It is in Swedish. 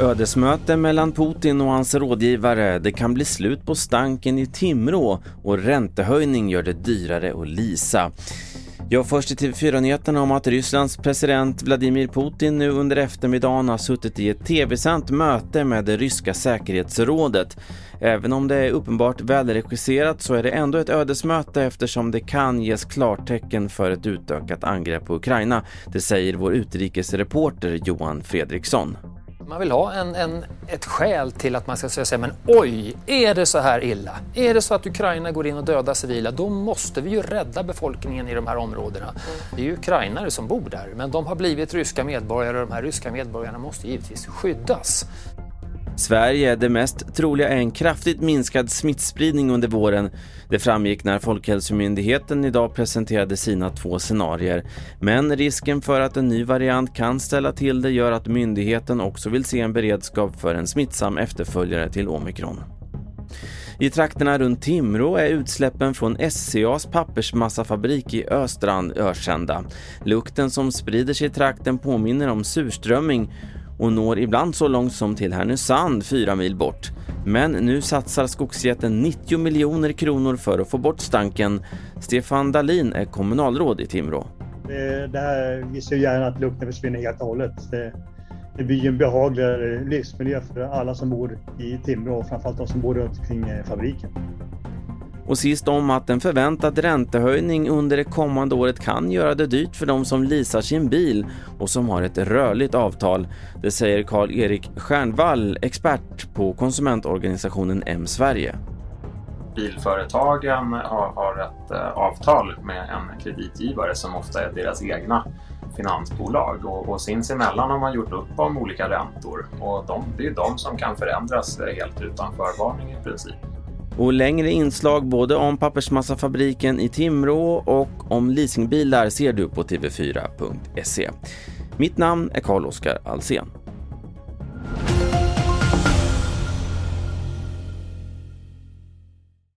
Ödesmöte mellan Putin och hans rådgivare. Det kan bli slut på stanken i Timrå och räntehöjning gör det dyrare att lisa. Jag först i TV4-nyheterna om att Rysslands president Vladimir Putin nu under eftermiddagen har suttit i ett tv-sänt möte med det ryska säkerhetsrådet. Även om det är uppenbart välregisserat så är det ändå ett ödesmöte eftersom det kan ges klartecken för ett utökat angrepp på Ukraina. Det säger vår utrikesreporter Johan Fredriksson. Man vill ha en, en, ett skäl till att man ska säga men oj, är det så här illa? Är det så att Ukraina går in och dödar civila, då måste vi ju rädda befolkningen i de här områdena. Mm. Det är ju ukrainare som bor där, men de har blivit ryska medborgare och de här ryska medborgarna måste givetvis skyddas. Sverige, är det mest troliga är en kraftigt minskad smittspridning under våren. Det framgick när Folkhälsomyndigheten idag presenterade sina två scenarier. Men risken för att en ny variant kan ställa till det gör att myndigheten också vill se en beredskap för en smittsam efterföljare till omikron. I trakterna runt Timrå är utsläppen från SCAs pappersmassafabrik i Östrand ökända. Lukten som sprider sig i trakten påminner om surströmming och når ibland så långt som till Härnösand, fyra mil bort. Men nu satsar skogsjätten 90 miljoner kronor för att få bort stanken. Stefan Dalin är kommunalråd i Timrå. Det, det här, vi ser gärna att lukten försvinner helt och hållet. Det, det blir en behagligare livsmiljö för alla som bor i Timrå och framförallt de som bor runt omkring eh, fabriken. Och sist om att en förväntad räntehöjning under det kommande året kan göra det dyrt för de som leasar sin bil och som har ett rörligt avtal. Det säger Karl-Erik Stjernvall, expert på konsumentorganisationen M Sverige. Bilföretagen har ett eh, avtal med en kreditgivare som ofta är deras egna finansbolag och, och sinsemellan har man gjort upp om olika räntor och de, det är de som kan förändras helt utan förvarning i princip. Och längre inslag både om pappersmassafabriken i Timrå och om leasingbilar ser du på tv4.se. Mitt namn är Carl-Oskar Alsen.